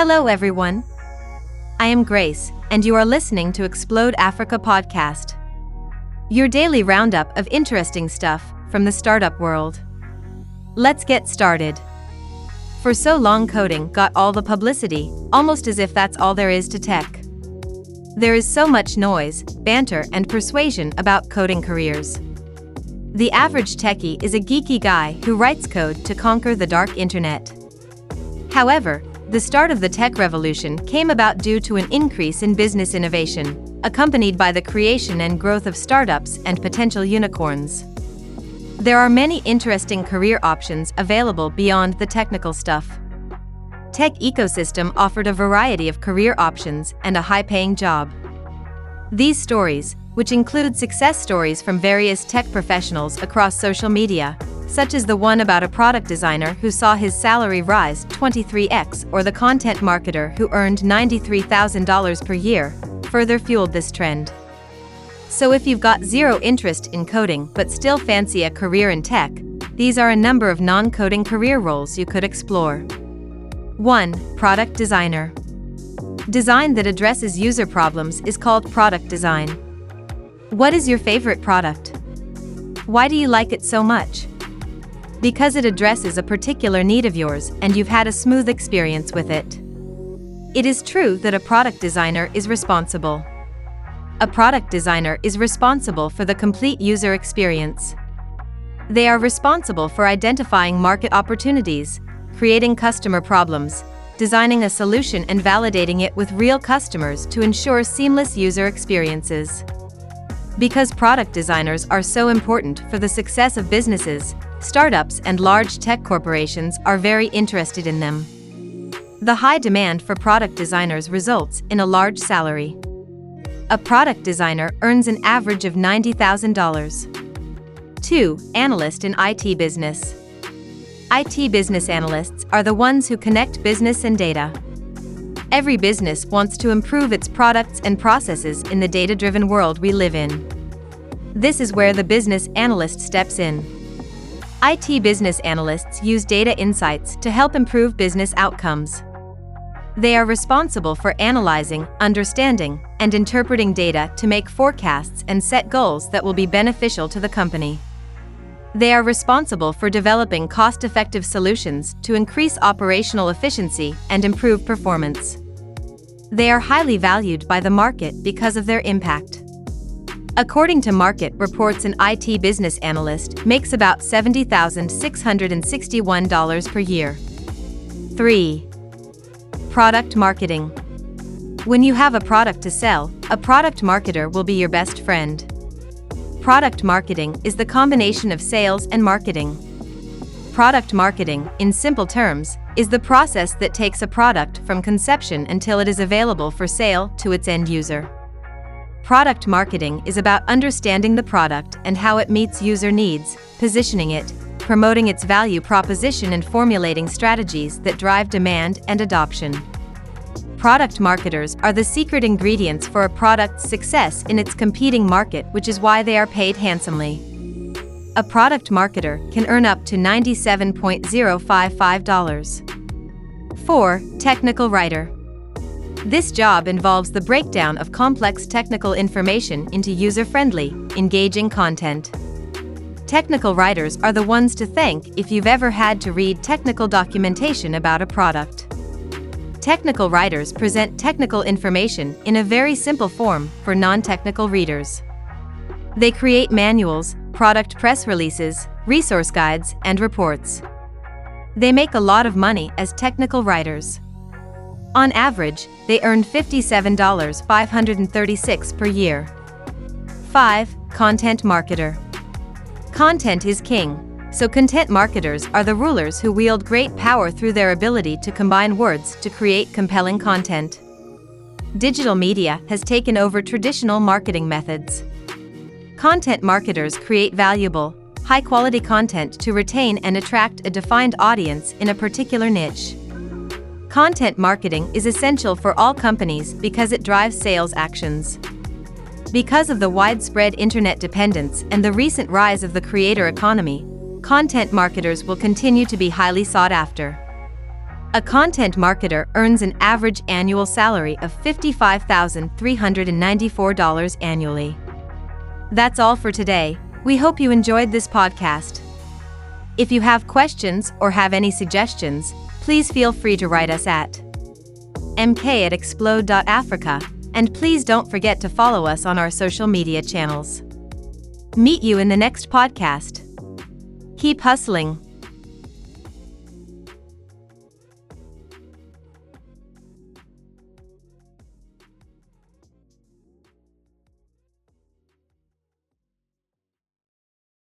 Hello, everyone. I am Grace, and you are listening to Explode Africa podcast. Your daily roundup of interesting stuff from the startup world. Let's get started. For so long, coding got all the publicity, almost as if that's all there is to tech. There is so much noise, banter, and persuasion about coding careers. The average techie is a geeky guy who writes code to conquer the dark internet. However, the start of the tech revolution came about due to an increase in business innovation, accompanied by the creation and growth of startups and potential unicorns. There are many interesting career options available beyond the technical stuff. Tech ecosystem offered a variety of career options and a high-paying job. These stories, which include success stories from various tech professionals across social media, such as the one about a product designer who saw his salary rise 23x or the content marketer who earned $93,000 per year, further fueled this trend. So if you've got zero interest in coding but still fancy a career in tech, these are a number of non-coding career roles you could explore. 1. Product Designer Design that addresses user problems is called product design. What is your favorite product? Why do you like it so much? Because it addresses a particular need of yours and you've had a smooth experience with it. It is true that a product designer is responsible. A product designer is responsible for the complete user experience. They are responsible for identifying market opportunities, creating customer problems, designing a solution and validating it with real customers to ensure seamless user experiences. Because product designers are so important for the success of businesses, startups and large tech corporations are very interested in them. The high demand for product designers results in a large salary. A product designer earns an average of $90,000. 2. Analyst in IT business. IT business analysts are the ones who connect business and data. Every business wants to improve its products and processes in the data driven world we live in. This is where the business analyst steps in. IT business analysts use data insights to help improve business outcomes. They are responsible for analyzing, understanding, and interpreting data to make forecasts and set goals that will be beneficial to the company. They are responsible for developing cost effective solutions to increase operational efficiency and improve performance. They are highly valued by the market because of their impact. According to market reports, an IT business analyst makes about $70,661 per year. 3. Product marketing. When you have a product to sell, a product marketer will be your best friend. Product marketing is the combination of sales and marketing. Product marketing, in simple terms, is the process that takes a product from conception until it is available for sale to its end user. Product marketing is about understanding the product and how it meets user needs, positioning it, promoting its value proposition, and formulating strategies that drive demand and adoption. Product marketers are the secret ingredients for a product's success in its competing market, which is why they are paid handsomely. A product marketer can earn up to $97.055. 4. Technical writer. This job involves the breakdown of complex technical information into user friendly, engaging content. Technical writers are the ones to thank if you've ever had to read technical documentation about a product. Technical writers present technical information in a very simple form for non-technical readers. They create manuals, product press releases, resource guides, and reports. They make a lot of money as technical writers. On average, they earn $57,536 per year. 5. Content Marketer Content is king so content marketers are the rulers who wield great power through their ability to combine words to create compelling content. Digital media has taken over traditional marketing methods. Content marketers create valuable, high quality content to retain and attract a defined audience in a particular niche. Content marketing is essential for all companies because it drives sales actions. Because of the widespread internet dependence and the recent rise of the creator economy, content marketers will continue to be highly sought after. A content marketer earns an average annual salary of $55,394 annually. That's all for today. We hope you enjoyed this podcast. If you have questions or have any suggestions, please feel free to write us at mk at explode.africa, and please don't forget to follow us on our social media channels. Meet you in the next podcast. Keep hustling.